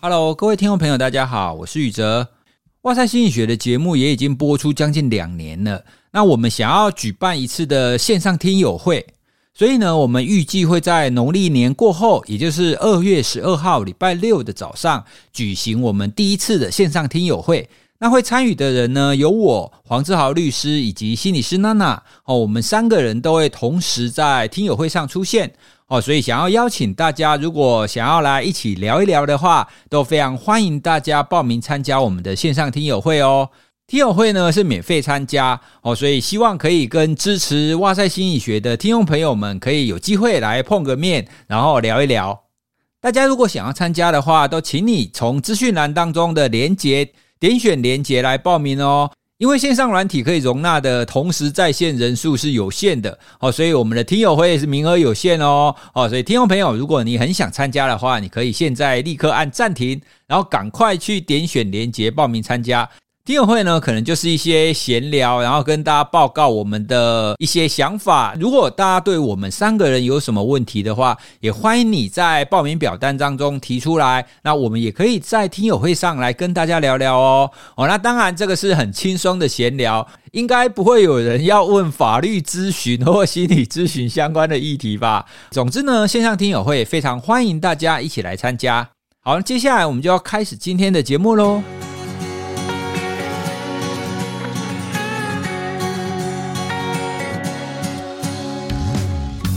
Hello，各位听众朋友，大家好，我是宇哲。哇塞心理学的节目也已经播出将近两年了。那我们想要举办一次的线上听友会，所以呢，我们预计会在农历年过后，也就是二月十二号礼拜六的早上举行我们第一次的线上听友会。那会参与的人呢，有我黄志豪律师以及心理师娜娜哦，我们三个人都会同时在听友会上出现。哦，所以想要邀请大家，如果想要来一起聊一聊的话，都非常欢迎大家报名参加我们的线上听友会哦。听友会呢是免费参加哦，所以希望可以跟支持哇塞心理学的听众朋友们，可以有机会来碰个面，然后聊一聊。大家如果想要参加的话，都请你从资讯栏当中的连结点选连结来报名哦。因为线上软体可以容纳的同时在线人数是有限的哦，所以我们的听友会也是名额有限哦哦，所以听众朋友，如果你很想参加的话，你可以现在立刻按暂停，然后赶快去点选连结报名参加。听友会呢，可能就是一些闲聊，然后跟大家报告我们的一些想法。如果大家对我们三个人有什么问题的话，也欢迎你在报名表单当中提出来。那我们也可以在听友会上来跟大家聊聊哦。哦，那当然这个是很轻松的闲聊，应该不会有人要问法律咨询或心理咨询相关的议题吧？总之呢，线上听友会非常欢迎大家一起来参加。好，接下来我们就要开始今天的节目喽。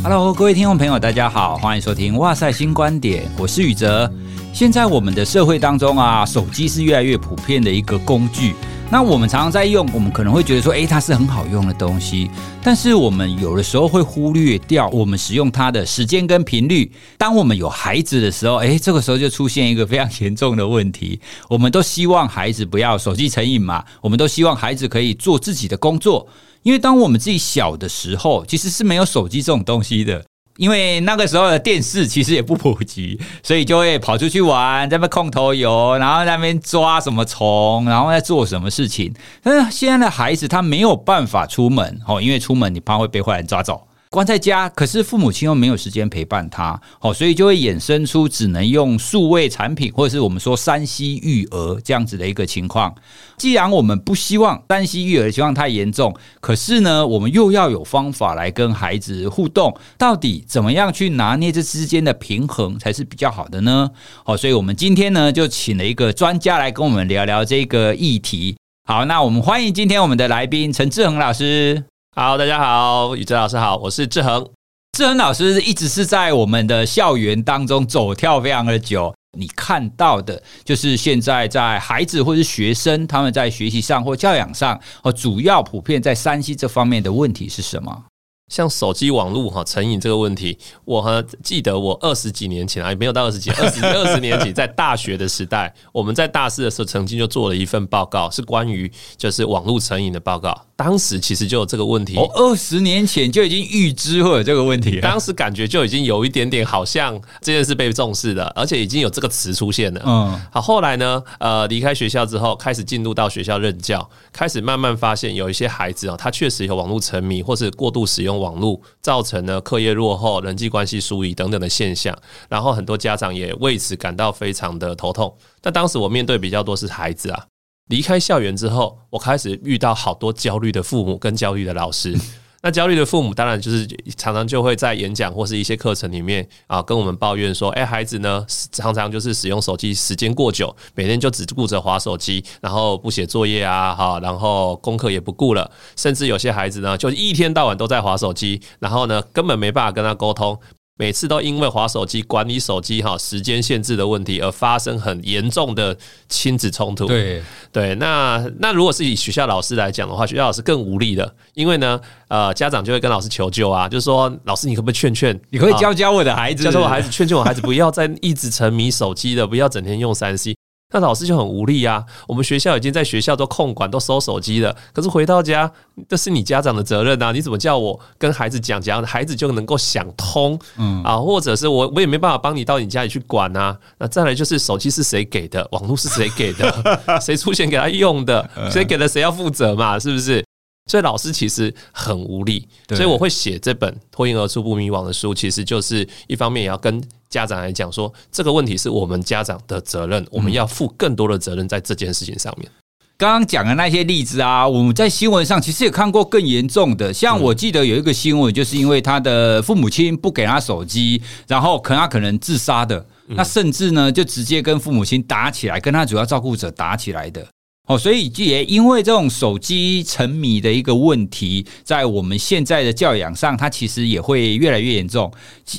Hello，各位听众朋友，大家好，欢迎收听哇塞新观点，我是宇哲。现在我们的社会当中啊，手机是越来越普遍的一个工具。那我们常常在用，我们可能会觉得说，诶，它是很好用的东西。但是我们有的时候会忽略掉我们使用它的时间跟频率。当我们有孩子的时候，诶，这个时候就出现一个非常严重的问题。我们都希望孩子不要手机成瘾嘛，我们都希望孩子可以做自己的工作。因为当我们自己小的时候，其实是没有手机这种东西的。因为那个时候的电视其实也不普及，所以就会跑出去玩，在那边空投油，然后在那边抓什么虫，然后在做什么事情。但是现在的孩子他没有办法出门哦，因为出门你怕会被坏人抓走。关在家，可是父母亲又没有时间陪伴他，好，所以就会衍生出只能用数位产品，或者是我们说 3C 育儿这样子的一个情况。既然我们不希望 3C 育儿的情况太严重，可是呢，我们又要有方法来跟孩子互动，到底怎么样去拿捏这之间的平衡才是比较好的呢？好，所以我们今天呢就请了一个专家来跟我们聊聊这个议题。好，那我们欢迎今天我们的来宾陈志恒老师。好，大家好，宇哲老师好，我是志恒。志恒老师一直是在我们的校园当中走跳非常的久。你看到的，就是现在在孩子或是学生他们在学习上或教养上，哦，主要普遍在山西这方面的问题是什么？像手机网络哈成瘾这个问题，我还记得我二十几年前啊，没有到二十几，二十 二十年前在大学的时代，我们在大四的时候曾经就做了一份报告，是关于就是网络成瘾的报告。当时其实就有这个问题，我，二十年前就已经预知会有这个问题，当时感觉就已经有一点点好像这件事被重视的，而且已经有这个词出现了。嗯，好，后来呢，呃，离开学校之后，开始进入到学校任教，开始慢慢发现有一些孩子啊，他确实有网络沉迷，或是过度使用。网络造成了课业落后、人际关系疏离等等的现象，然后很多家长也为此感到非常的头痛。但当时我面对比较多是孩子啊，离开校园之后，我开始遇到好多焦虑的父母跟焦虑的老师。那焦虑的父母当然就是常常就会在演讲或是一些课程里面啊，跟我们抱怨说：“哎，孩子呢，常常就是使用手机时间过久，每天就只顾着划手机，然后不写作业啊，哈，然后功课也不顾了，甚至有些孩子呢，就一天到晚都在划手机，然后呢，根本没办法跟他沟通。”每次都因为滑手机、管理手机哈时间限制的问题而发生很严重的亲子冲突。对对，那那如果是以学校老师来讲的话，学校老师更无力的，因为呢，呃，家长就会跟老师求救啊，就是说，老师你可不可以劝劝，你可以教教我的孩子，教教我孩子，劝劝我孩子不要再一直沉迷手机了，不要整天用三 C。那老师就很无力啊！我们学校已经在学校都控管、都收手机了，可是回到家，这是你家长的责任啊！你怎么叫我跟孩子讲讲，孩子就能够想通？嗯啊，或者是我我也没办法帮你到你家里去管啊。那再来就是手机是谁给的，网络是谁给的，谁出钱给他用的，谁给了谁要负责嘛？是不是？所以老师其实很无力，所以我会写这本脱颖而出不迷惘的书，其实就是一方面也要跟家长来讲，说这个问题是我们家长的责任，我们要负更多的责任在这件事情上面。刚刚讲的那些例子啊，我们在新闻上其实也看过更严重的，像我记得有一个新闻，就是因为他的父母亲不给他手机，然后可能他可能自杀的，那甚至呢就直接跟父母亲打起来，跟他主要照顾者打起来的。哦，所以也因为这种手机沉迷的一个问题，在我们现在的教养上，它其实也会越来越严重，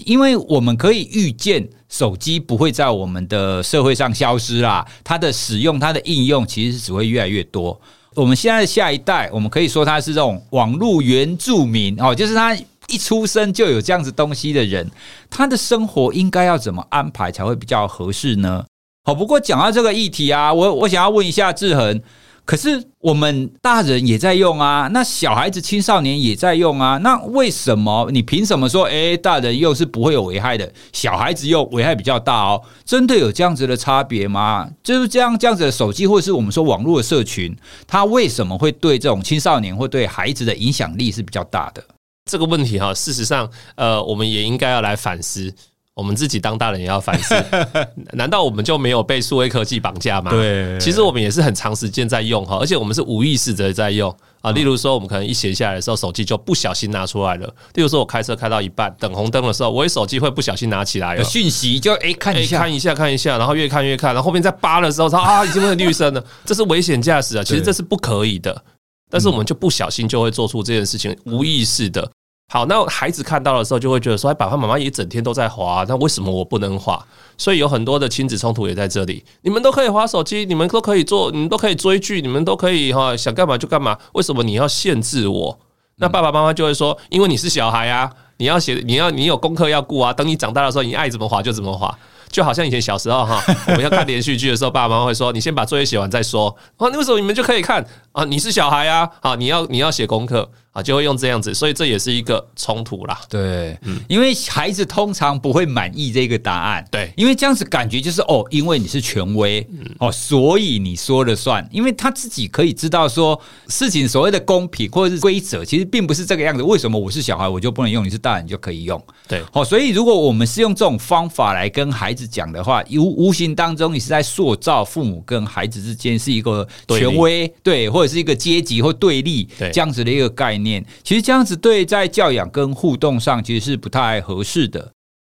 因为我们可以预见。手机不会在我们的社会上消失啦，它的使用、它的应用其实只会越来越多。我们现在的下一代，我们可以说他是这种网络原住民哦，就是他一出生就有这样子东西的人，他的生活应该要怎么安排才会比较合适呢？好，不过讲到这个议题啊，我我想要问一下志恒。可是我们大人也在用啊，那小孩子、青少年也在用啊，那为什么你凭什么说，诶，大人用是不会有危害的，小孩子用危害比较大哦？真的有这样子的差别吗？就是这样这样子的手机，或是我们说网络的社群，它为什么会对这种青少年或对孩子的影响力是比较大的？这个问题哈，事实上，呃，我们也应该要来反思。我们自己当大人也要反思，难道我们就没有被数位科技绑架吗？对，其实我们也是很长时间在用哈，而且我们是无意识的在用啊。例如说，我们可能一闲下来的时候，手机就不小心拿出来了。例如说，我开车开到一半，等红灯的时候，我手机会不小心拿起来，了讯息就诶看一下，看一下，看一下，然后越看越看，然后后面在扒的时候，说啊，已经变成绿色了，这是危险驾驶啊！其实这是不可以的，但是我们就不小心就会做出这件事情，无意识的。好，那孩子看到的时候就会觉得说：“哎，爸爸妈妈一整天都在滑，那为什么我不能滑？”所以有很多的亲子冲突也在这里。你们都可以滑手机，你们都可以做，你们都可以追剧，你们都可以哈，想干嘛就干嘛。为什么你要限制我？那爸爸妈妈就会说：“因为你是小孩啊，你要写，你要你有功课要顾啊。等你长大的时候，你爱怎么滑就怎么滑。”就好像以前小时候哈，我们要看连续剧的时候，爸爸妈妈会说：“你先把作业写完再说。”啊，那为什么你们就可以看啊？你是小孩啊，啊，你要你要写功课。啊，就会用这样子，所以这也是一个冲突啦。对，嗯，因为孩子通常不会满意这个答案。对，因为这样子感觉就是哦，因为你是权威，嗯，哦，所以你说了算。因为他自己可以知道说事情所谓的公平或者是规则，其实并不是这个样子。为什么我是小孩我就不能用，你是大人就可以用？对，好，所以如果我们是用这种方法来跟孩子讲的话，无无形当中你是在塑造父母跟孩子之间是一个权威，对，或者是一个阶级或对立这样子的一个概念。其实这样。这样子对在教养跟互动上其实是不太合适的。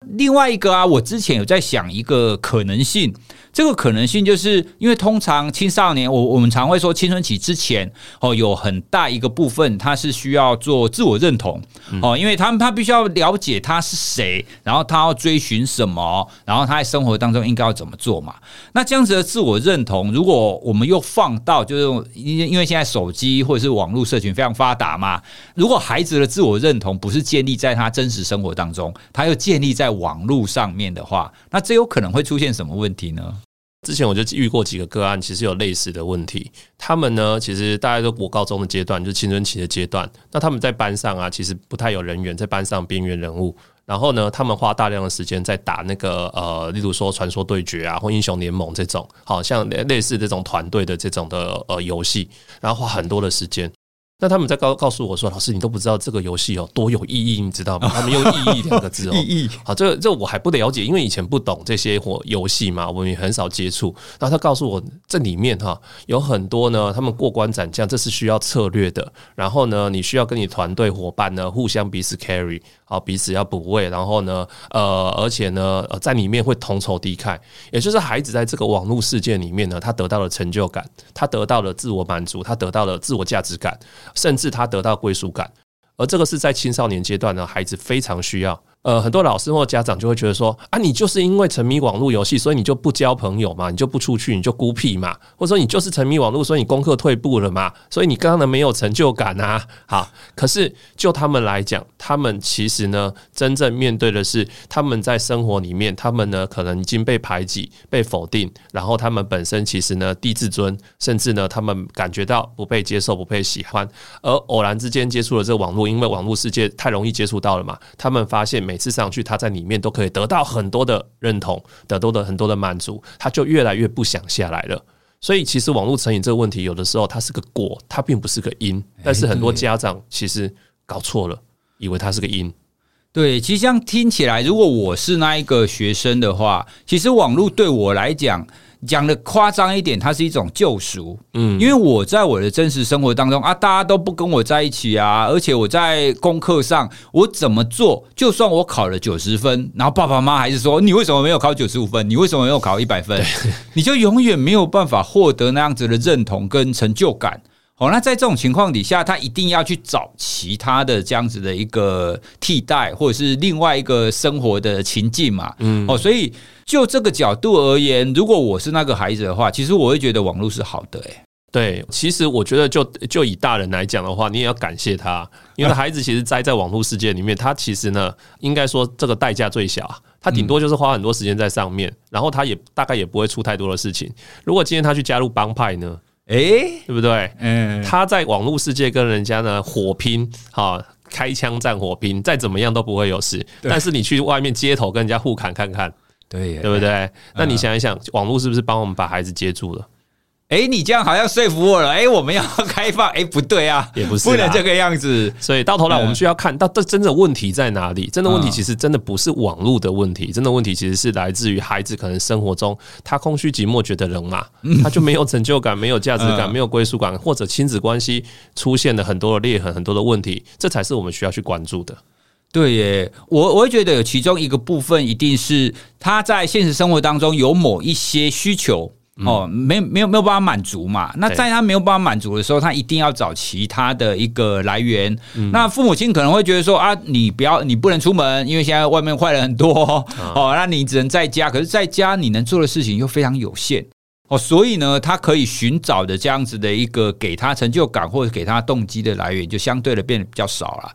另外一个啊，我之前有在想一个可能性。这个可能性就是因为通常青少年，我我们常会说青春期之前哦，有很大一个部分他是需要做自我认同哦，因为他们他必须要了解他是谁，然后他要追寻什么，然后他在生活当中应该要怎么做嘛。那这样子的自我认同，如果我们又放到就是因因为现在手机或者是网络社群非常发达嘛，如果孩子的自我认同不是建立在他真实生活当中，他又建立在网络上面的话，那这有可能会出现什么问题呢？之前我就遇过几个个案，其实有类似的问题。他们呢，其实大家都国高中的阶段，就是青春期的阶段。那他们在班上啊，其实不太有人缘，在班上边缘人物。然后呢，他们花大量的时间在打那个呃，例如说传说对决啊，或英雄联盟这种，好像类似这种团队的这种的呃游戏，然后花很多的时间。那他们在告告诉我说：“老师，你都不知道这个游戏有多有意义，你知道吗？” 他们用“意义”两个字哦，意义。好，这这我还不了解，因为以前不懂这些或游戏嘛，我们也很少接触。然后他告诉我，这里面哈有很多呢，他们过关斩将，这是需要策略的。然后呢，你需要跟你团队伙伴呢互相彼此 carry。好，彼此要补位，然后呢，呃，而且呢，呃，在里面会同仇敌忾，也就是孩子在这个网络世界里面呢，他得到了成就感，他得到了自我满足，他得到了自我价值感，甚至他得到归属感，而这个是在青少年阶段呢，孩子非常需要。呃，很多老师或家长就会觉得说啊，你就是因为沉迷网络游戏，所以你就不交朋友嘛，你就不出去，你就孤僻嘛，或者说你就是沉迷网络，所以你功课退步了嘛，所以你刚刚的没有成就感啊。好，可是就他们来讲，他们其实呢，真正面对的是他们在生活里面，他们呢可能已经被排挤、被否定，然后他们本身其实呢低自尊，甚至呢他们感觉到不被接受、不被喜欢，而偶然之间接触了这个网络，因为网络世界太容易接触到了嘛，他们发现每每次上去，他在里面都可以得到很多的认同，得到的很多的满足，他就越来越不想下来了。所以，其实网络成瘾这个问题，有的时候它是个果，它并不是个因。但是很多家长其实搞错了，以为它是个因。对，其实这样听起来，如果我是那一个学生的话，其实网络对我来讲。讲的夸张一点，它是一种救赎。嗯，因为我在我的真实生活当中啊，大家都不跟我在一起啊，而且我在功课上我怎么做，就算我考了九十分，然后爸爸妈妈还是说，你为什么没有考九十五分？你为什么没有考一百分？你就永远没有办法获得那样子的认同跟成就感。好，那在这种情况底下，他一定要去找其他的这样子的一个替代，或者是另外一个生活的情境嘛。嗯，哦，所以就这个角度而言，如果我是那个孩子的话，其实我会觉得网络是好的。诶，对，其实我觉得就就以大人来讲的话，你也要感谢他，因为孩子其实栽在网络世界里面，他其实呢，应该说这个代价最小，他顶多就是花很多时间在上面，然后他也大概也不会出太多的事情。如果今天他去加入帮派呢？哎，对不对？嗯，他在网络世界跟人家呢火拼，哈，开枪战火拼，再怎么样都不会有事。但是你去外面街头跟人家互砍看看，对，对不对？那你想一想，网络是不是帮我们把孩子接住了？哎，你这样好像说服我了。哎，我们要开放。哎，不对啊，也不是不能这个样子。所以到头来，我们需要看到这真的问题在哪里。真的问题其实真的不是网络的问题，真的问题其实是来自于孩子可能生活中他空虚寂寞觉得冷嘛，他就没有成就感，没有价值感，没有归属感，或者亲子关系出现了很多的裂痕，很多的问题，这才是我们需要去关注的。对耶，我我会觉得有其中一个部分一定是他在现实生活当中有某一些需求。哦，没没有没有办法满足嘛？那在他没有办法满足的时候，他一定要找其他的一个来源。那父母亲可能会觉得说啊，你不要，你不能出门，因为现在外面坏人很多 哦。那你只能在家，可是在家你能做的事情又非常有限哦。所以呢，他可以寻找的这样子的一个给他成就感或者给他动机的来源，就相对的变得比较少了。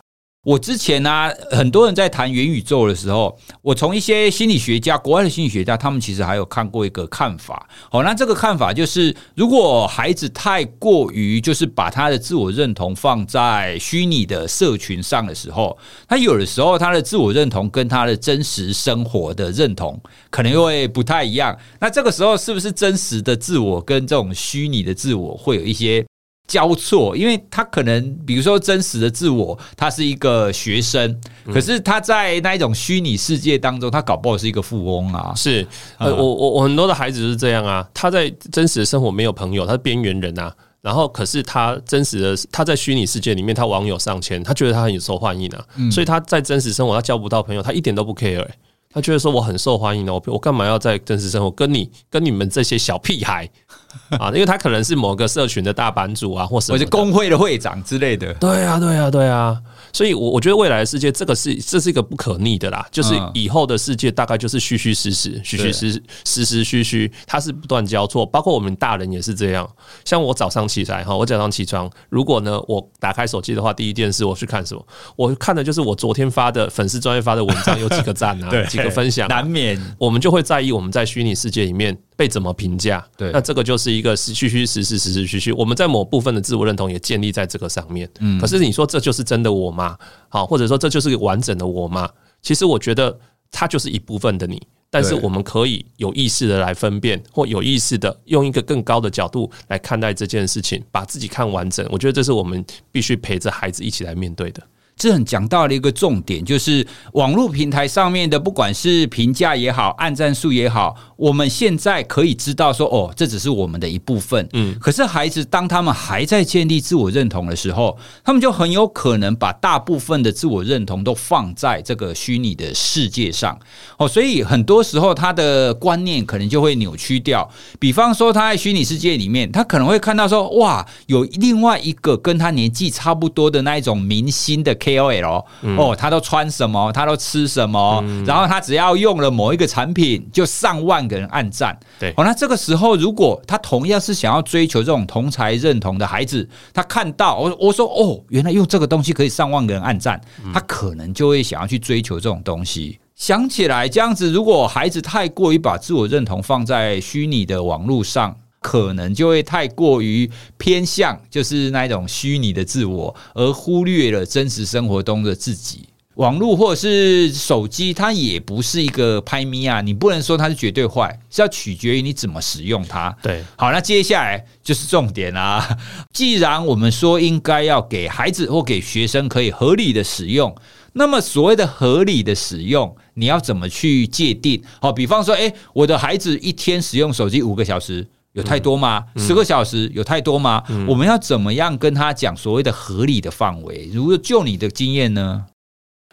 我之前呢、啊，很多人在谈元宇宙的时候，我从一些心理学家，国外的心理学家，他们其实还有看过一个看法。好，那这个看法就是，如果孩子太过于就是把他的自我认同放在虚拟的社群上的时候，他有的时候他的自我认同跟他的真实生活的认同可能会不太一样。那这个时候是不是真实的自我跟这种虚拟的自我会有一些交错，因为他可能，比如说真实的自我，他是一个学生，可是他在那一种虚拟世界当中，他搞不好是一个富翁啊。是，呃，我我我很多的孩子是这样啊，他在真实的生活没有朋友，他是边缘人啊。然后，可是他真实的他在虚拟世界里面，他网友上千，他觉得他很受欢迎啊。所以他在真实生活他交不到朋友，他一点都不 care，欸，他觉得说我很受欢迎的，我我干嘛要在真实生活跟你跟你们这些小屁孩？啊，因为他可能是某个社群的大版主啊，或什么，或者工会的会长之类的。对啊，对啊，对啊。所以，我我觉得未来的世界，这个是这是一个不可逆的啦。就是以后的世界，大概就是虚虚实实，虚虚实实实虚虚，它是不断交错。包括我们大人也是这样。像我早上起来哈，我早上起床，如果呢我打开手机的话，第一件事我去看什么？我看的就是我昨天发的粉丝专业发的文章有几个赞啊，几个分享，难免我们就会在意我们在虚拟世界里面。被怎么评价？对，那这个就是一个虚虚实实实实虚虚。我们在某部分的自我认同也建立在这个上面。嗯，可是你说这就是真的我吗？好，或者说这就是个完整的我吗？其实我觉得它就是一部分的你。但是我们可以有意识的来分辨，或有意识的用一个更高的角度来看待这件事情，把自己看完整。我觉得这是我们必须陪着孩子一起来面对的。这很讲到了一个重点，就是网络平台上面的，不管是评价也好，按赞数也好，我们现在可以知道说，哦，这只是我们的一部分。嗯，可是孩子当他们还在建立自我认同的时候，他们就很有可能把大部分的自我认同都放在这个虚拟的世界上。哦，所以很多时候他的观念可能就会扭曲掉。比方说他在虚拟世界里面，他可能会看到说，哇，有另外一个跟他年纪差不多的那一种明星的。KOL 哦，他都穿什么？他都吃什么？然后他只要用了某一个产品，就上万个人按赞。对，哦，那这个时候，如果他同样是想要追求这种同才认同的孩子，他看到我我说哦，原来用这个东西可以上万个人按赞，他可能就会想要去追求这种东西。想起来这样子，如果孩子太过于把自我认同放在虚拟的网络上。可能就会太过于偏向，就是那一种虚拟的自我，而忽略了真实生活中的自己。网络或者是手机，它也不是一个拍咪啊，你不能说它是绝对坏，是要取决于你怎么使用它。对，好，那接下来就是重点啦。既然我们说应该要给孩子或给学生可以合理的使用，那么所谓的合理的使用，你要怎么去界定？好，比方说，诶，我的孩子一天使用手机五个小时，有太多吗？嗯、十个小时有太多吗？嗯、我们要怎么样跟他讲所谓的合理的范围？如果就你的经验呢？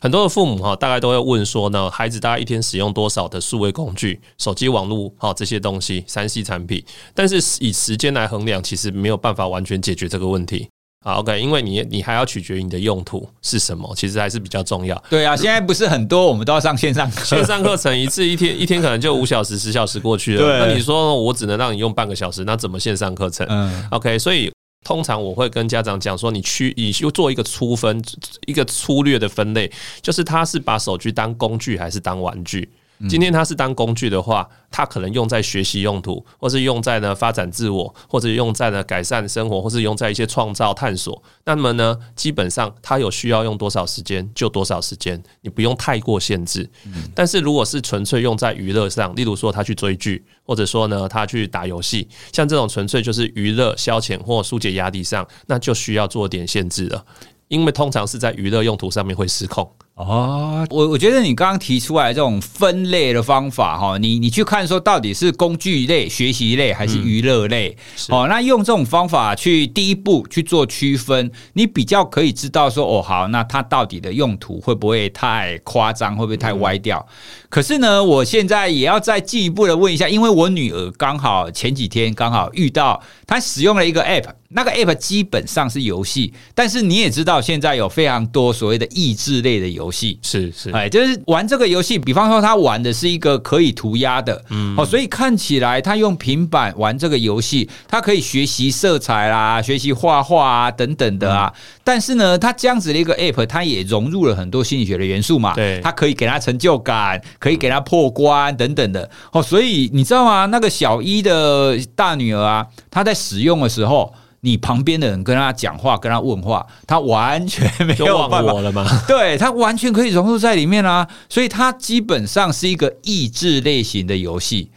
很多的父母哈，大概都会问说呢，孩子大概一天使用多少的数位工具、手机、网络哈这些东西、三 C 产品？但是以时间来衡量，其实没有办法完全解决这个问题。好，OK，因为你你还要取决于你的用途是什么，其实还是比较重要。对啊，现在不是很多我们都要上线上课，线上课程一次一天一天可能就五小时、十小时过去了。对那你说我只能让你用半个小时，那怎么线上课程？嗯，OK，所以。通常我会跟家长讲说，你去你就做一个粗分，一个粗略的分类，就是他是把手机当工具还是当玩具。今天他是当工具的话，他可能用在学习用途，或是用在呢发展自我，或者用在呢改善生活，或是用在一些创造探索。那么呢，基本上他有需要用多少时间就多少时间，你不用太过限制。但是如果是纯粹用在娱乐上，例如说他去追剧，或者说呢他去打游戏，像这种纯粹就是娱乐消遣或疏解压力上，那就需要做点限制了，因为通常是在娱乐用途上面会失控。哦，我我觉得你刚刚提出来这种分类的方法哈，你你去看说到底是工具类、学习类还是娱乐类，哦，那用这种方法去第一步去做区分，你比较可以知道说哦好，那它到底的用途会不会太夸张，会不会太歪掉？可是呢，我现在也要再进一步的问一下，因为我女儿刚好前几天刚好遇到她使用了一个 app，那个 app 基本上是游戏，但是你也知道现在有非常多所谓的益智类的游戏。是是，哎，就是玩这个游戏，比方说他玩的是一个可以涂鸦的，嗯，哦，所以看起来他用平板玩这个游戏，他可以学习色彩啦，学习画画啊等等的啊。但是呢，他这样子的一个 app，它也融入了很多心理学的元素嘛，对，它可以给他成就感，可以给他破关等等的。哦，所以你知道吗？那个小一的大女儿啊，她在使用的时候。你旁边的人跟他讲话，跟他问话，他完全没有办法忘我了吗？对，他完全可以融入在里面啦、啊，所以他基本上是一个益智类型的游戏。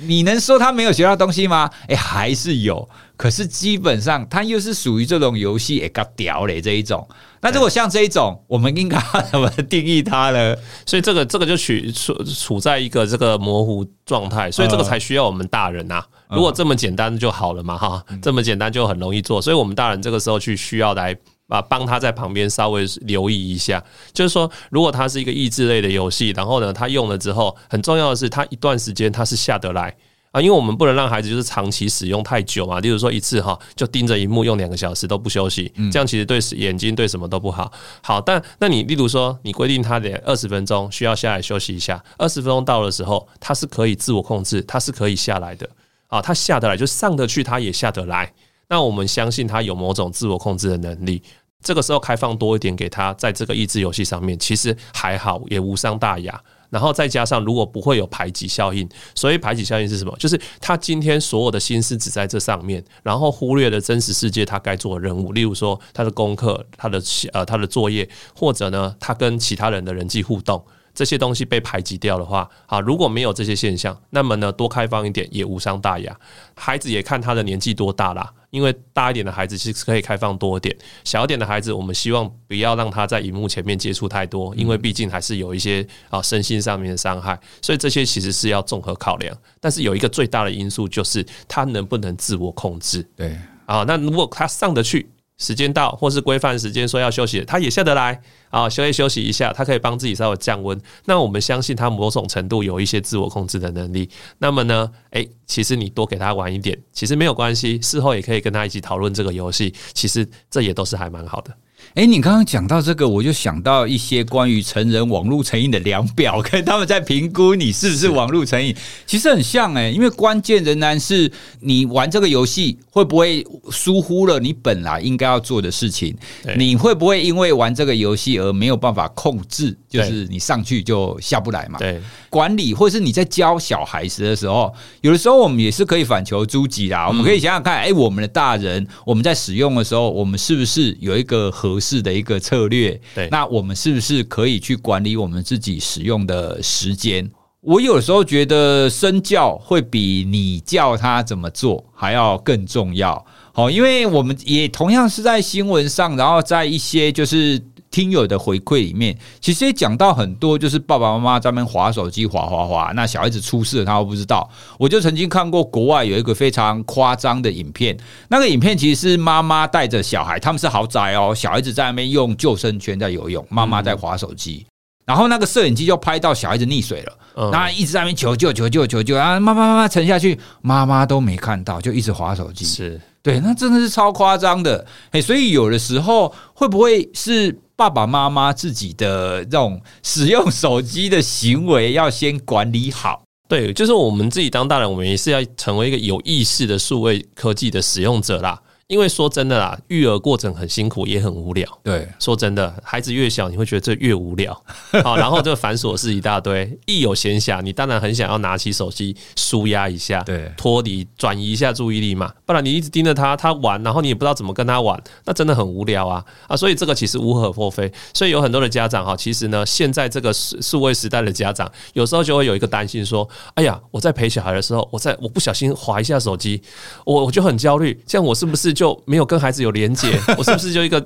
你能说他没有学到东西吗？哎，还是有。可是基本上，他又是属于这种游戏，哎，搞屌嘞这一种。那如果像这一种，我们应该怎么定义它呢？所以这个这个就处处处在一个这个模糊状态，所以这个才需要我们大人呐、啊。如果这么简单就好了嘛，哈，这么简单就很容易做。所以我们大人这个时候去需要来啊，帮他在旁边稍微留意一下。就是说，如果它是一个益智类的游戏，然后呢，他用了之后，很重要的是，他一段时间他是下得来。啊，因为我们不能让孩子就是长期使用太久嘛，例如说一次哈就盯着荧幕用两个小时都不休息，这样其实对眼睛对什么都不好。好，但那你例如说你规定他得二十分钟需要下来休息一下，二十分钟到的时候他是可以自我控制，他是可以下来的啊，他下得来就上得去，他也下得来。那我们相信他有某种自我控制的能力，这个时候开放多一点给他，在这个益智游戏上面其实还好，也无伤大雅。然后再加上，如果不会有排挤效应，所以排挤效应是什么？就是他今天所有的心思只在这上面，然后忽略了真实世界他该做的任务，例如说他的功课、他的呃他的作业，或者呢他跟其他人的人际互动。这些东西被排挤掉的话，啊，如果没有这些现象，那么呢，多开放一点也无伤大雅。孩子也看他的年纪多大啦，因为大一点的孩子其实可以开放多一点，小一点的孩子我们希望不要让他在荧幕前面接触太多，因为毕竟还是有一些啊身心上面的伤害，所以这些其实是要综合考量。但是有一个最大的因素就是他能不能自我控制。对啊，那如果他上得去。时间到，或是规范时间说要休息，他也下得来啊，休息休息一下，他可以帮自己稍微降温。那我们相信他某种程度有一些自我控制的能力。那么呢，诶，其实你多给他玩一点，其实没有关系，事后也可以跟他一起讨论这个游戏。其实这也都是还蛮好的。哎，你刚刚讲到这个，我就想到一些关于成人网络成瘾的量表，跟他们在评估你是不是网络成瘾，其实很像哎，因为关键仍然是你玩这个游戏会不会疏忽了你本来应该要做的事情，你会不会因为玩这个游戏而没有办法控制，就是你上去就下不来嘛？对，管理或者是你在教小孩子的时候，有的时候我们也是可以反求诸己啦，我们可以想想看，哎，我们的大人我们在使用的时候，我们是不是有一个合适的一个策略，对，那我们是不是可以去管理我们自己使用的时间？我有时候觉得身教会比你教他怎么做还要更重要。好，因为我们也同样是在新闻上，然后在一些就是听友的回馈里面，其实也讲到很多，就是爸爸妈妈在那边滑手机，划划划，那小孩子出事了，他都不知道。我就曾经看过国外有一个非常夸张的影片，那个影片其实是妈妈带着小孩，他们是豪宅哦，小孩子在那边用救生圈在游泳，妈妈在划手机，然后那个摄影机就拍到小孩子溺水了，然后一直在那边求救求救求救，然后妈妈妈妈沉下去，妈妈都没看到，就一直划手机。是对，那真的是超夸张的，哎，所以有的时候会不会是？爸爸妈妈自己的这种使用手机的行为要先管理好。对，就是我们自己当大人，我们也是要成为一个有意识的数位科技的使用者啦。因为说真的啦，育儿过程很辛苦，也很无聊。对，说真的，孩子越小，你会觉得这越无聊。好，然后这个繁琐事一大堆，一有闲暇，你当然很想要拿起手机舒压一下，对，脱离转移一下注意力嘛。不然你一直盯着他，他玩，然后你也不知道怎么跟他玩，那真的很无聊啊啊！所以这个其实无可厚非。所以有很多的家长哈，其实呢，现在这个数数位时代的家长，有时候就会有一个担心说：哎呀，我在陪小孩的时候，我在我不小心滑一下手机，我我就很焦虑，这样我是不是就就没有跟孩子有连接，我是不是就一个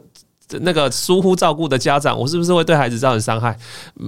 那个疏忽照顾的家长？我是不是会对孩子造成伤害？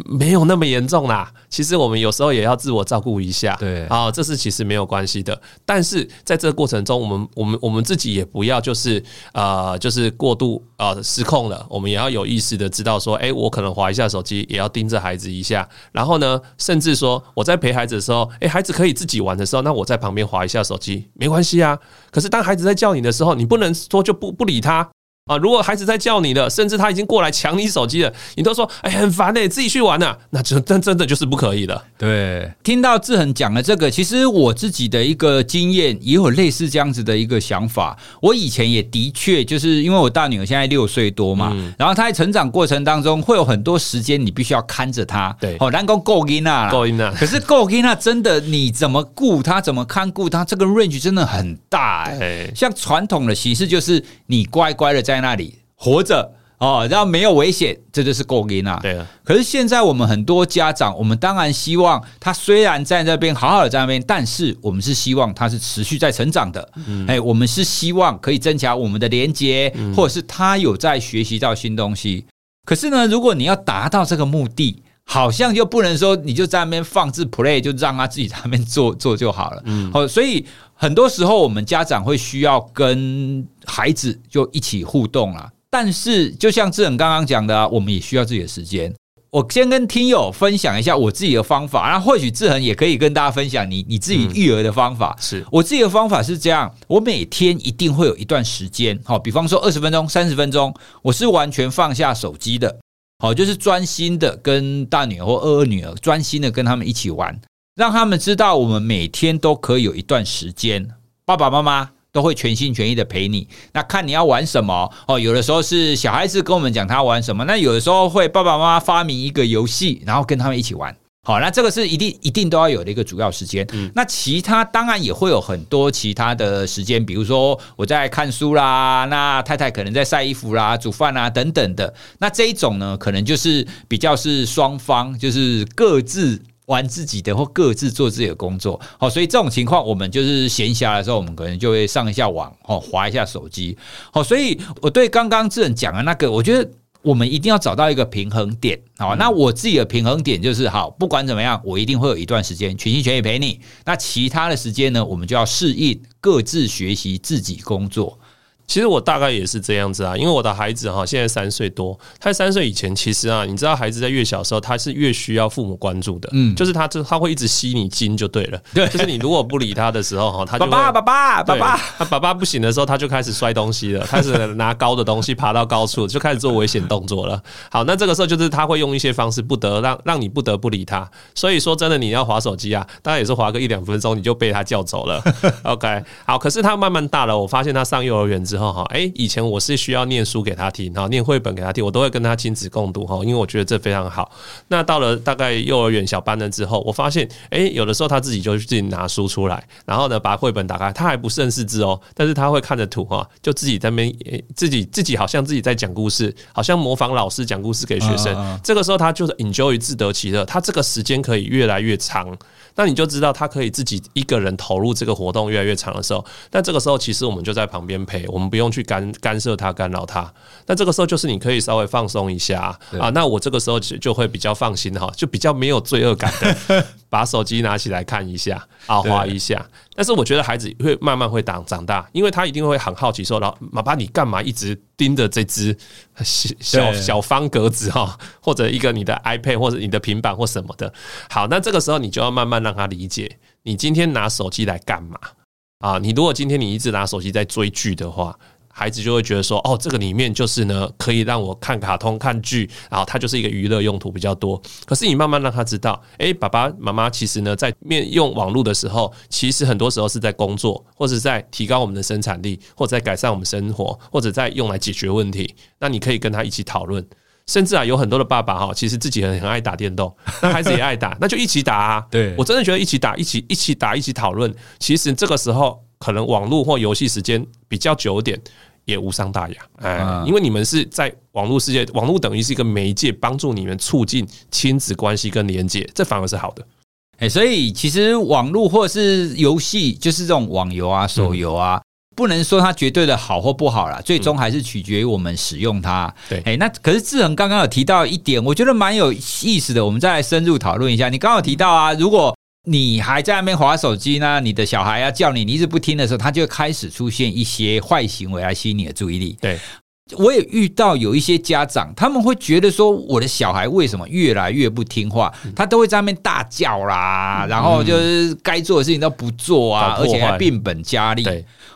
没有那么严重啦。其实我们有时候也要自我照顾一下，对啊，这是其实没有关系的。但是在这个过程中，我们我们我们自己也不要就是呃就是过度呃失控了。我们也要有意识的知道说，哎，我可能划一下手机，也要盯着孩子一下。然后呢，甚至说我在陪孩子的时候，哎，孩子可以自己玩的时候，那我在旁边划一下手机，没关系啊。可是当孩子在叫你的时候，你不能说就不不理他。啊！如果孩子在叫你了，甚至他已经过来抢你手机了，你都说哎、欸、很烦嘞、欸，自己去玩呐、啊，那真真真的就是不可以的。对，听到志恒讲了这个，其实我自己的一个经验也有类似这样子的一个想法。我以前也的确就是因为我大女儿现在六岁多嘛，嗯、然后她在成长过程当中会有很多时间你必须要看着她。对，好，难讲够音啊，够音啊。可是够音啊，真的你怎么顾她，怎么看顾她，这个 range 真的很大哎、欸。像传统的形式就是你乖乖的在那里。活着哦，然后没有危险，这就是够给啊。对啊。可是现在我们很多家长，我们当然希望他虽然在那边好好的在那边，但是我们是希望他是持续在成长的。嗯。哎，我们是希望可以增强我们的连接，或者是他有在学习到新东西。可是呢，如果你要达到这个目的，好像就不能说你就在那边放置 play，就让他自己在那边做做就好了。嗯。好，所以很多时候我们家长会需要跟孩子就一起互动啦。但是，就像志恒刚刚讲的啊，我们也需要自己的时间。我先跟听友分享一下我自己的方法，然后或许志恒也可以跟大家分享你你自己育儿的方法。是我自己的方法是这样：我每天一定会有一段时间，好，比方说二十分钟、三十分钟，我是完全放下手机的，好，就是专心的跟大女儿或二二女儿专心的跟他们一起玩，让他们知道我们每天都可以有一段时间，爸爸妈妈。都会全心全意的陪你，那看你要玩什么哦。有的时候是小孩子跟我们讲他玩什么，那有的时候会爸爸妈妈发明一个游戏，然后跟他们一起玩。好，那这个是一定一定都要有的一个主要时间。嗯，那其他当然也会有很多其他的时间，比如说我在看书啦，那太太可能在晒衣服啦、煮饭啦等等的。那这一种呢，可能就是比较是双方就是各自。玩自己的或各自做自己的工作，好，所以这种情况，我们就是闲暇的时候，我们可能就会上一下网，哦，划一下手机，好，所以我对刚刚志仁讲的那个，我觉得我们一定要找到一个平衡点，好，那我自己的平衡点就是，好，不管怎么样，我一定会有一段时间全心全意陪你，那其他的时间呢，我们就要适应各自学习自己工作。其实我大概也是这样子啊，因为我的孩子哈现在三岁多，他在三岁以前，其实啊，你知道孩子在越小的时候，他是越需要父母关注的，嗯，就是他就他会一直吸你精就对了，对，就是你如果不理他的时候哈，他就爸爸爸爸爸爸，他爸爸不行的时候，他就开始摔东西了，开始拿高的东西爬到高处，就开始做危险动作了。好，那这个时候就是他会用一些方式，不得让让你不得不理他。所以说真的，你要划手机啊，大概也是划个一两分钟，你就被他叫走了。OK，好，可是他慢慢大了，我发现他上幼儿园之后哈，哎，以前。我是需要念书给他听，然后念绘本给他听，我都会跟他亲子共读哈，因为我觉得这非常好。那到了大概幼儿园小班了之后，我发现，哎，有的时候他自己就自己拿书出来，然后呢，把绘本打开，他还不认识字哦，但是他会看着图哈，就自己在那边，自己自己好像自己在讲故事，好像模仿老师讲故事给学生。这个时候他就是 enjoy 自得其乐，他这个时间可以越来越长。那你就知道他可以自己一个人投入这个活动越来越长的时候，那这个时候其实我们就在旁边陪，我们不用去干干涉他、干扰他。那这个时候就是你可以稍微放松一下啊。那我这个时候就就会比较放心哈，就比较没有罪恶感的，把手机拿起来看一下啊，划一下。但是我觉得孩子会慢慢会长长大，因为他一定会很好奇说，然后爸爸你干嘛一直盯着这只小小方格子哈，或者一个你的 iPad 或者你的平板或什么的。好，那这个时候你就要慢慢让他理解，你今天拿手机来干嘛啊？你如果今天你一直拿手机在追剧的话。孩子就会觉得说，哦，这个里面就是呢，可以让我看卡通、看剧，然后它就是一个娱乐用途比较多。可是你慢慢让他知道，诶，爸爸妈妈其实呢，在面用网络的时候，其实很多时候是在工作，或者在提高我们的生产力，或者在改善我们生活，或者在用来解决问题。那你可以跟他一起讨论，甚至啊，有很多的爸爸哈，其实自己很很爱打电动，那孩子也爱打，那就一起打啊。对，我真的觉得一起打，一起一起打，一起讨论，其实这个时候可能网络或游戏时间比较久点。也无伤大雅，哎，因为你们是在网络世界，网络等于是一个媒介，帮助你们促进亲子关系跟连接，这反而是好的。哎，所以其实网络或者是游戏，就是这种网游啊、手游啊，不能说它绝对的好或不好啦，最终还是取决于我们使用它。对，哎，那可是志恒刚刚有提到一点，我觉得蛮有意思的，我们再来深入讨论一下。你刚刚有提到啊，如果你还在那边划手机呢？你的小孩要叫你，你一直不听的时候，他就会开始出现一些坏行为来吸引你的注意力。对，我也遇到有一些家长，他们会觉得说，我的小孩为什么越来越不听话？他都会在那边大叫啦，然后就是该做的事情都不做啊，而且还变本加厉。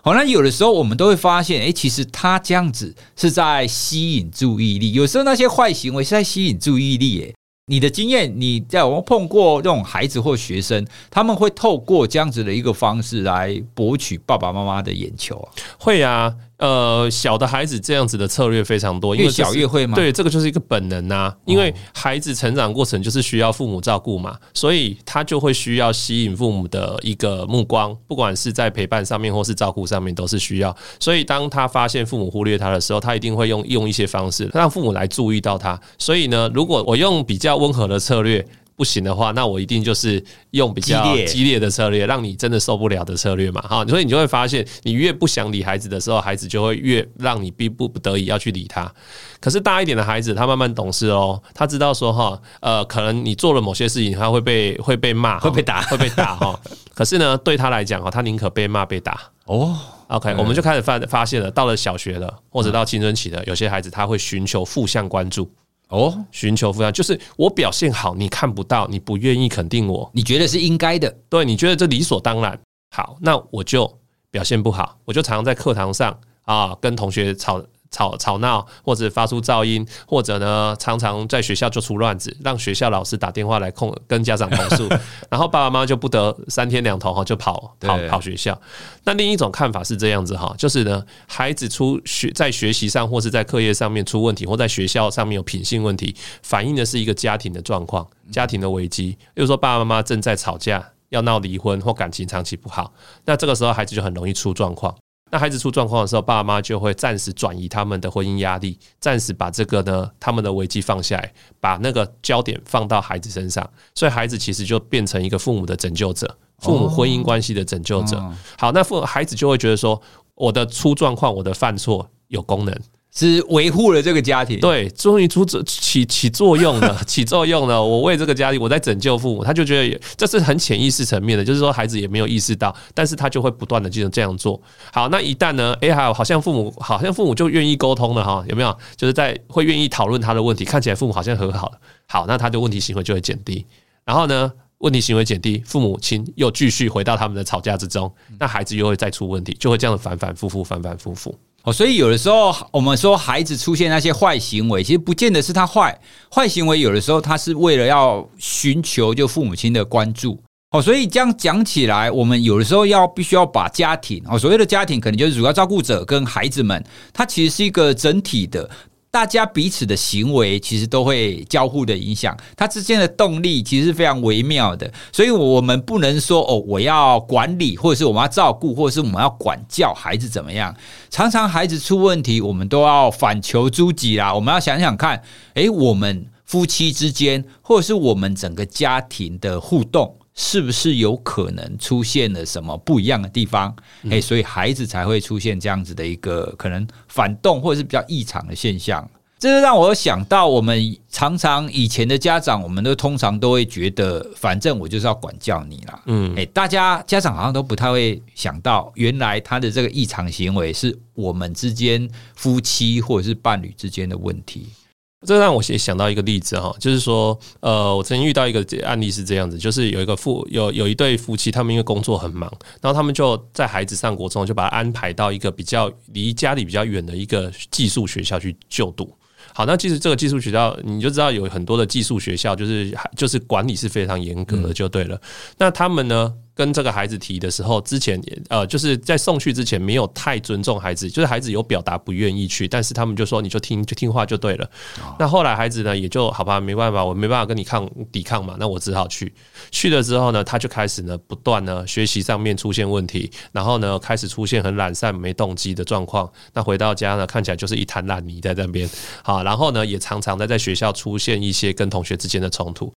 好，那有的时候我们都会发现，哎，其实他这样子是在吸引注意力。有时候那些坏行为是在吸引注意力，哎。你的经验，你在我们碰过这种孩子或学生，他们会透过这样子的一个方式来博取爸爸妈妈的眼球啊？会啊。呃，小的孩子这样子的策略非常多，越小越会吗？对，这个就是一个本能呐。因为孩子成长过程就是需要父母照顾嘛，所以他就会需要吸引父母的一个目光，不管是在陪伴上面或是照顾上面都是需要。所以当他发现父母忽略他的时候，他一定会用用一些方式让父母来注意到他。所以呢，如果我用比较温和的策略。不行的话，那我一定就是用比较激烈的策略，让你真的受不了的策略嘛。哈，所以你就会发现，你越不想理孩子的时候，孩子就会越让你逼不不得已要去理他。可是大一点的孩子，他慢慢懂事哦，他知道说哈，呃，可能你做了某些事情，他会被会被骂，会被打，会被打哈。可是呢，对他来讲哈，他宁可被骂被打哦。OK，我们就开始发发现了，到了小学了，或者到青春期的有些孩子，他会寻求负向关注。哦，寻求负向就是我表现好，你看不到，你不愿意肯定我，你觉得是应该的，对，你觉得这理所当然。好，那我就表现不好，我就常常在课堂上啊跟同学吵。吵吵闹，或者发出噪音，或者呢，常常在学校就出乱子，让学校老师打电话来控跟家长投诉，然后爸爸妈妈就不得三天两头哈就跑跑跑学校。那另一种看法是这样子哈，就是呢，孩子出学在学习上或是在课业上面出问题，或在学校上面有品性问题，反映的是一个家庭的状况、家庭的危机。比如说爸爸妈妈正在吵架，要闹离婚或感情长期不好，那这个时候孩子就很容易出状况。那孩子出状况的时候，爸妈就会暂时转移他们的婚姻压力，暂时把这个呢他们的危机放下来，把那个焦点放到孩子身上，所以孩子其实就变成一个父母的拯救者，父母婚姻关系的拯救者。好，那父孩子就会觉得说，我的出状况，我的犯错有功能。是维护了这个家庭，对，终于出起起作用了，起作用了。我为这个家庭，我在拯救父母，他就觉得这是很潜意识层面的，就是说孩子也没有意识到，但是他就会不断的进行这样做。好，那一旦呢，哎，还有好像父母，好像父母就愿意沟通了哈，有没有？就是在会愿意讨论他的问题，看起来父母好像和好了。好，那他的问题行为就会减低，然后呢，问题行为减低，父母亲又继续回到他们的吵架之中，那孩子又会再出问题，就会这样反反复复，反反复复。哦，所以有的时候我们说孩子出现那些坏行为，其实不见得是他坏，坏行为有的时候他是为了要寻求就父母亲的关注。哦，所以这样讲起来，我们有的时候要必须要把家庭哦，所谓的家庭可能就是主要照顾者跟孩子们，他其实是一个整体的。大家彼此的行为其实都会交互的影响，它之间的动力其实是非常微妙的，所以我们不能说哦，我要管理，或者是我们要照顾，或者是我们要管教孩子怎么样。常常孩子出问题，我们都要反求诸己啦。我们要想想看，诶，我们夫妻之间，或者是我们整个家庭的互动，是不是有可能出现了什么不一样的地方？哎、嗯，所以孩子才会出现这样子的一个可能反动或者是比较异常的现象。这就让我想到，我们常常以前的家长，我们都通常都会觉得，反正我就是要管教你啦。嗯，哎，大家家长好像都不太会想到，原来他的这个异常行为是我们之间夫妻或者是伴侣之间的问题。这让我也想到一个例子哈，就是说，呃，我曾经遇到一个案例是这样子，就是有一个夫有有一对夫妻，他们因为工作很忙，然后他们就在孩子上国中，就把他安排到一个比较离家里比较远的一个寄宿学校去就读。好，那其实这个寄宿学校，你就知道有很多的寄宿学校，就是就是管理是非常严格的，就对了。那他们呢？跟这个孩子提的时候，之前呃，就是在送去之前没有太尊重孩子，就是孩子有表达不愿意去，但是他们就说你就听就听话就对了。哦、那后来孩子呢也就好吧，没办法，我没办法跟你抗抵抗嘛，那我只好去。去了之后呢，他就开始呢不断呢学习上面出现问题，然后呢开始出现很懒散、没动机的状况。那回到家呢，看起来就是一滩烂泥在那边。好，然后呢也常常的在学校出现一些跟同学之间的冲突。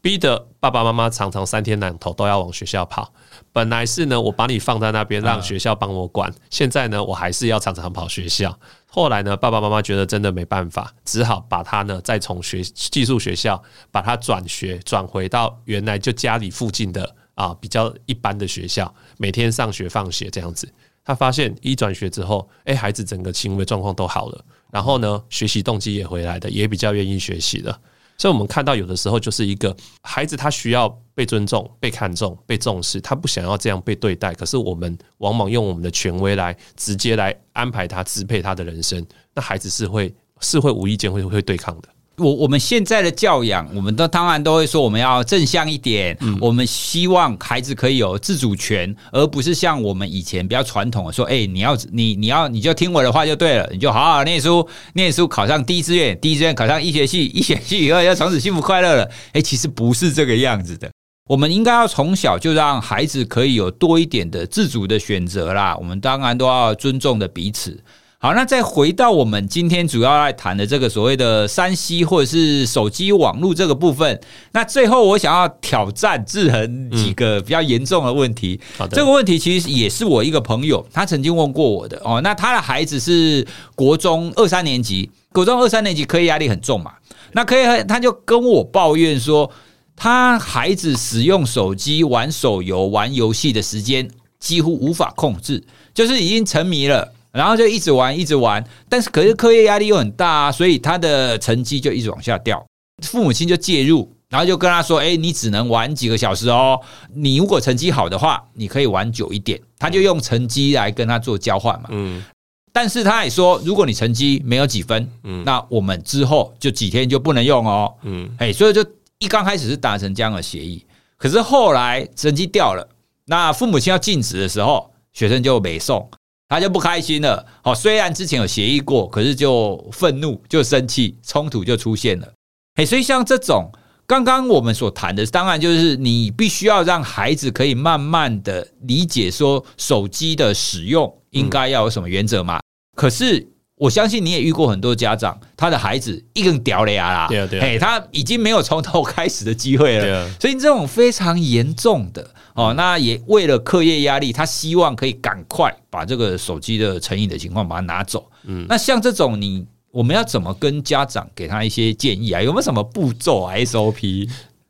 逼得爸爸妈妈常常三天两头都要往学校跑。本来是呢，我把你放在那边，让学校帮我管。现在呢，我还是要常常跑学校。后来呢，爸爸妈妈觉得真的没办法，只好把他呢再从学寄宿学校把他转学，转回到原来就家里附近的啊比较一般的学校，每天上学放学这样子。他发现一转学之后，哎，孩子整个行为状况都好了，然后呢，学习动机也回来的，也比较愿意学习了。所以，我们看到有的时候就是一个孩子，他需要被尊重、被看重、被重视，他不想要这样被对待。可是，我们往往用我们的权威来直接来安排他、支配他的人生，那孩子是会是会无意间会会对抗的。我我们现在的教养，我们都当然都会说我们要正向一点，嗯，我们希望孩子可以有自主权，而不是像我们以前比较传统的说，哎，你要你你要你就听我的话就对了，你就好好念书，念书考上第一志愿，第一志愿考上医学系，医学系以后要从此幸福快乐了。哎，其实不是这个样子的，我们应该要从小就让孩子可以有多一点的自主的选择啦。我们当然都要尊重的彼此。好，那再回到我们今天主要来谈的这个所谓的 3C 或者是手机网络这个部分。那最后我想要挑战志恒几个比较严重的问题。好的，这个问题其实也是我一个朋友他曾经问过我的哦。那他的孩子是国中二三年级，国中二三年级课业压力很重嘛。那课业他就跟我抱怨说，他孩子使用手机玩手游、玩游戏的时间几乎无法控制，就是已经沉迷了。然后就一直玩，一直玩，但是可是课业压力又很大啊，所以他的成绩就一直往下掉。父母亲就介入，然后就跟他说：“哎，你只能玩几个小时哦，你如果成绩好的话，你可以玩久一点。”他就用成绩来跟他做交换嘛。嗯。但是他也说，如果你成绩没有几分，嗯，那我们之后就几天就不能用哦。嗯。哎，所以就一刚开始是达成这样的协议，可是后来成绩掉了，那父母亲要禁止的时候，学生就没送。他就不开心了，好，虽然之前有协议过，可是就愤怒、就生气，冲突就出现了。哎，所以像这种刚刚我们所谈的，当然就是你必须要让孩子可以慢慢的理解说手机的使用应该要有什么原则嘛。可是我相信你也遇过很多家长，他的孩子一根屌了呀啦，对啊对啊，哎，他已经没有从头开始的机会了，所以这种非常严重的。哦，那也为了课业压力，他希望可以赶快把这个手机的成瘾的情况把它拿走。嗯，那像这种你，我们要怎么跟家长给他一些建议啊？有没有什么步骤啊？SOP？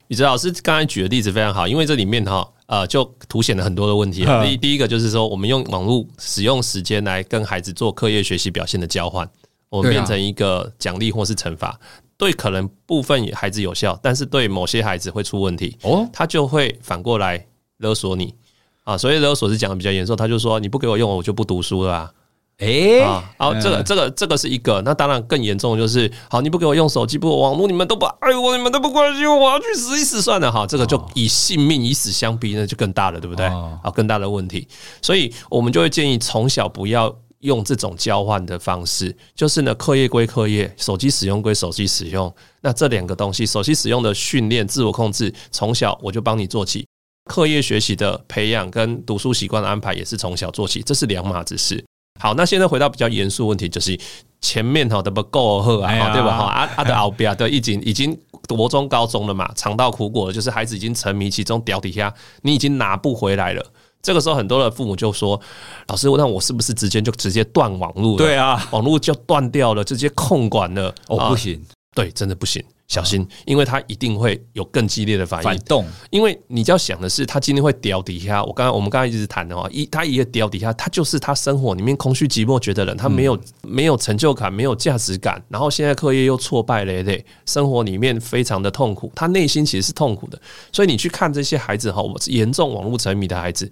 宇哲老师刚才举的例子非常好，因为这里面哈呃就凸显了很多的问题。第第一个就是说，我们用网络使用时间来跟孩子做课业学习表现的交换，我们变成一个奖励或是惩罚。对，可能部分孩子有效，但是对某些孩子会出问题。哦，他就会反过来。勒索你啊，所以勒索是讲的比较严重，他就说你不给我用，我就不读书了啊。哎、好，这个这个这个是一个，那当然更严重的就是，好，你不给我用手机，不网络，你们都不爱我，你们都不关心我，我要去死一死算了哈。这个就以性命以死相逼，那就更大了，对不对？啊，更大的问题，所以我们就会建议从小不要用这种交换的方式，就是呢，课业归课业，手机使用归手机使用。那这两个东西，手机使用的训练、自我控制，从小我就帮你做起。课业学习的培养跟读书习惯的安排也是从小做起，这是两码子事。好，那现在回到比较严肃问题，就是前面哈都不够喝啊，对吧？哈，阿阿的奥比亚都已经已经国中、高中了嘛，尝到苦果了，就是孩子已经沉迷其中，屌底下，你已经拿不回来了。这个时候，很多的父母就说：“老师，那我是不是直接就直接断网络了？对啊，网络就断掉了，直接控管了。哦，不行，对，真的不行。”小心，因为他一定会有更激烈的反应。反动，因为你就要想的是，他今天会掉底下。我刚刚我们刚才一直谈的话，一他一个掉底下，他就是他生活里面空虚寂寞觉得人，他没有没有成就感，没有价值感，然后现在课业又挫败累累，生活里面非常的痛苦，他内心其实是痛苦的。所以你去看这些孩子哈，我严重网络沉迷的孩子，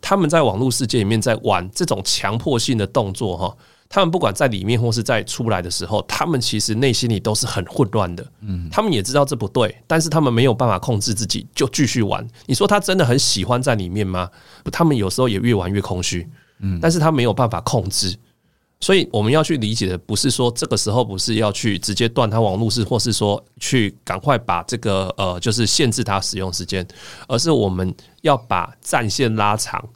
他们在网络世界里面在玩这种强迫性的动作哈。他们不管在里面或是在出来的时候，他们其实内心里都是很混乱的。嗯，他们也知道这不对，但是他们没有办法控制自己，就继续玩。你说他真的很喜欢在里面吗？他们有时候也越玩越空虚。嗯，但是他没有办法控制。所以我们要去理解的，不是说这个时候不是要去直接断他网络是，或是说去赶快把这个呃，就是限制他使用时间，而是我们要把战线拉长，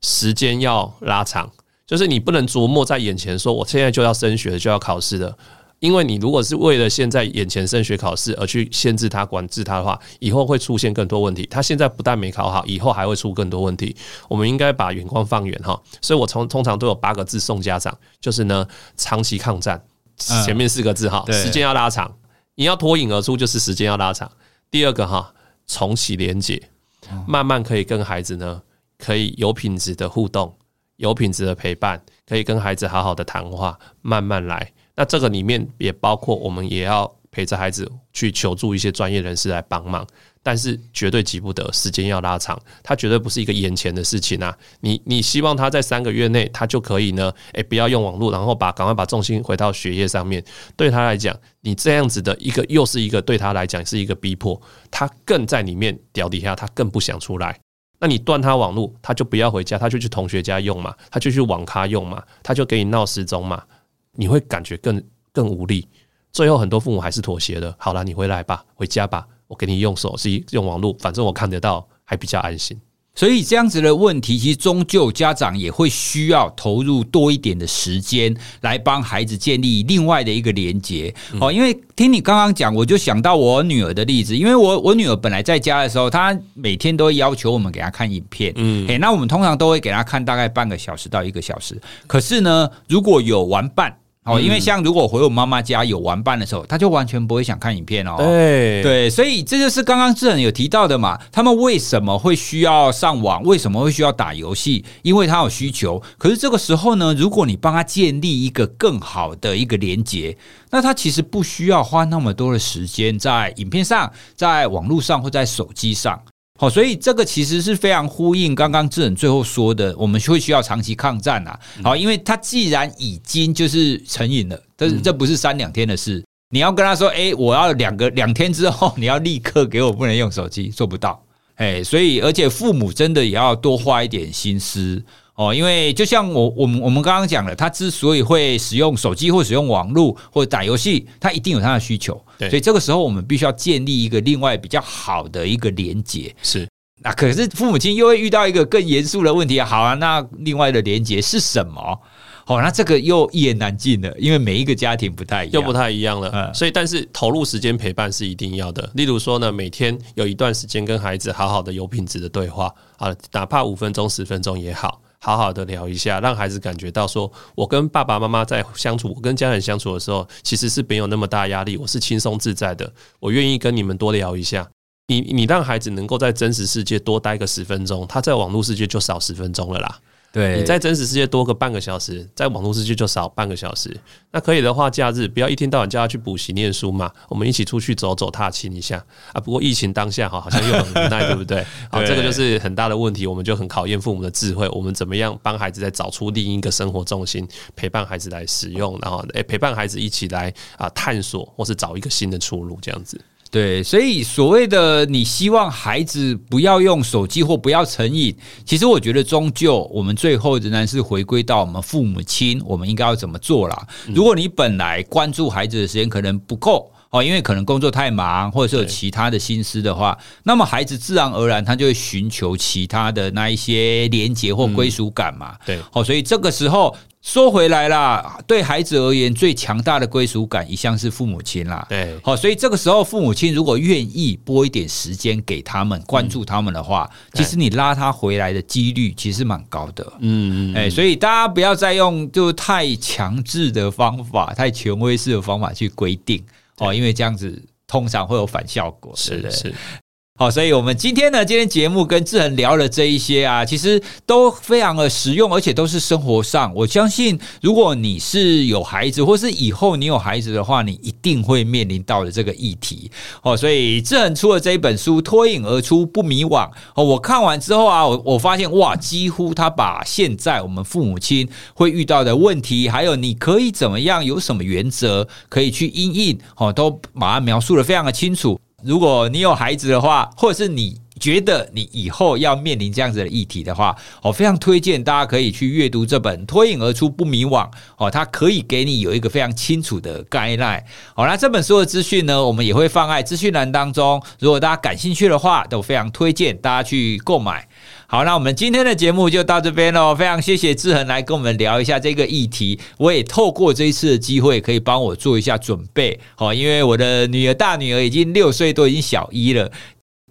时间要拉长。就是你不能琢磨在眼前，说我现在就要升学，就要考试的，因为你如果是为了现在眼前升学考试而去限制他、管制他的话，以后会出现更多问题。他现在不但没考好，以后还会出更多问题。我们应该把眼光放远哈。所以我从通常都有八个字送家长，就是呢，长期抗战，前面四个字哈，时间要拉长，你要脱颖而出，就是时间要拉长。第二个哈，重启连接，慢慢可以跟孩子呢，可以有品质的互动。有品质的陪伴，可以跟孩子好好的谈话，慢慢来。那这个里面也包括我们也要陪着孩子去求助一些专业人士来帮忙，但是绝对急不得，时间要拉长，他绝对不是一个眼前的事情啊！你你希望他在三个月内他就可以呢？诶，不要用网络，然后把赶快把重心回到学业上面。对他来讲，你这样子的一个又是一个对他来讲是一个逼迫，他更在里面屌底下，他更不想出来。那你断他网络，他就不要回家，他就去同学家用嘛，他就去网咖用嘛，他就给你闹失踪嘛，你会感觉更更无力。最后很多父母还是妥协的，好了，你回来吧，回家吧，我给你用手机用网络，反正我看得到，还比较安心。所以这样子的问题，其实终究家长也会需要投入多一点的时间来帮孩子建立另外的一个连接。哦，因为听你刚刚讲，我就想到我女儿的例子。因为我我女儿本来在家的时候，她每天都会要求我们给她看影片。嗯，诶，那我们通常都会给她看大概半个小时到一个小时。可是呢，如果有玩伴。哦，因为像如果回我妈妈家有玩伴的时候，他就完全不会想看影片哦。对对，所以这就是刚刚志恒有提到的嘛。他们为什么会需要上网？为什么会需要打游戏？因为他有需求。可是这个时候呢，如果你帮他建立一个更好的一个连接，那他其实不需要花那么多的时间在影片上，在网络上或在手机上。好，所以这个其实是非常呼应刚刚智恒最后说的，我们会需要长期抗战啊。好，因为他既然已经就是成瘾了，但是这不是三两天的事。你要跟他说，哎，我要两个两天之后，你要立刻给我不能用手机，做不到。哎，所以而且父母真的也要多花一点心思。哦，因为就像我我们我们刚刚讲了，他之所以会使用手机或使用网络或者打游戏，他一定有他的需求。对，所以这个时候我们必须要建立一个另外比较好的一个连接。是，那可是父母亲又会遇到一个更严肃的问题。好啊，那另外的连接是什么？好，那这个又一言难尽了，因为每一个家庭不太一样，又不太一样了。嗯，所以但是投入时间陪伴是一定要的。例如说呢，每天有一段时间跟孩子好好的有品质的对话啊，哪怕五分钟、十分钟也好。好好的聊一下，让孩子感觉到说，我跟爸爸妈妈在相处，我跟家人相处的时候，其实是没有那么大压力，我是轻松自在的。我愿意跟你们多聊一下。你你让孩子能够在真实世界多待个十分钟，他在网络世界就少十分钟了啦。对，你在真实世界多个半个小时，在网络世界就少半个小时。那可以的话，假日不要一天到晚叫他去补习念书嘛，我们一起出去走走踏青一下啊。不过疫情当下哈，好像又很无奈，对不对？好，这个就是很大的问题，我们就很考验父母的智慧。我们怎么样帮孩子再找出另一个生活重心，陪伴孩子来使用，然后诶陪伴孩子一起来啊探索，或是找一个新的出路，这样子。对，所以所谓的你希望孩子不要用手机或不要成瘾，其实我觉得终究我们最后仍然是回归到我们父母亲，我们应该要怎么做啦。如果你本来关注孩子的时间可能不够。哦，因为可能工作太忙，或者是有其他的心思的话，那么孩子自然而然他就会寻求其他的那一些连接或归属感嘛。对，好，所以这个时候。说回来啦，对孩子而言，最强大的归属感一向是父母亲啦。对，好，所以这个时候父母亲如果愿意拨一点时间给他们，关注他们的话，嗯、其实你拉他回来的几率其实蛮高的。嗯嗯，哎，所以大家不要再用就太强制的方法、太权威式的方法去规定哦，因为这样子通常会有反效果。是的，是。好，所以我们今天呢，今天节目跟志恒聊了这一些啊，其实都非常的实用，而且都是生活上。我相信，如果你是有孩子，或是以后你有孩子的话，你一定会面临到的这个议题。哦，所以志恒出了这一本书《脱颖而出不迷惘》。哦，我看完之后啊，我我发现哇，几乎他把现在我们父母亲会遇到的问题，还有你可以怎么样，有什么原则可以去因应，哦，都把它描述得非常的清楚。如果你有孩子的话，或者是你觉得你以后要面临这样子的议题的话，我非常推荐大家可以去阅读这本《脱颖而出不迷惘》哦，它可以给你有一个非常清楚的概念。好，那这本书的资讯呢，我们也会放在资讯栏当中。如果大家感兴趣的话，都非常推荐大家去购买。好，那我们今天的节目就到这边喽。非常谢谢志恒来跟我们聊一下这个议题。我也透过这一次的机会，可以帮我做一下准备。好，因为我的女儿大女儿已经六岁，都已经小一了。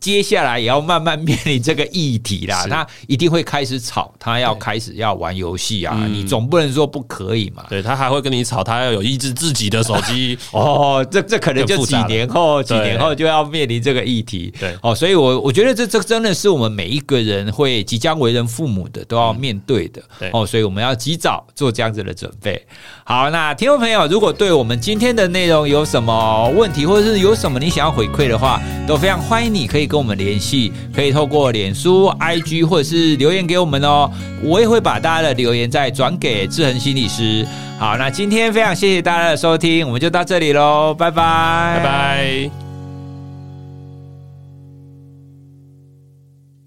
接下来也要慢慢面临这个议题啦，他一定会开始吵，他要开始要玩游戏啊，你总不能说不可以嘛？对，他还会跟你吵，他要有抑制自己的手机 哦，这这可能就几年后，几年后就要面临这个议题。对，哦，所以我我觉得这这真的是我们每一个人会即将为人父母的都要面对的。对，哦，所以我们要及早做这样子的准备。好，那听众朋友，如果对我们今天的内容有什么问题，或者是有什么你想要回馈的话，都非常欢迎你可以跟我们联系，可以透过脸书、IG 或者是留言给我们哦。我也会把大家的留言再转给志恒心理师。好，那今天非常谢谢大家的收听，我们就到这里喽，拜拜，拜拜。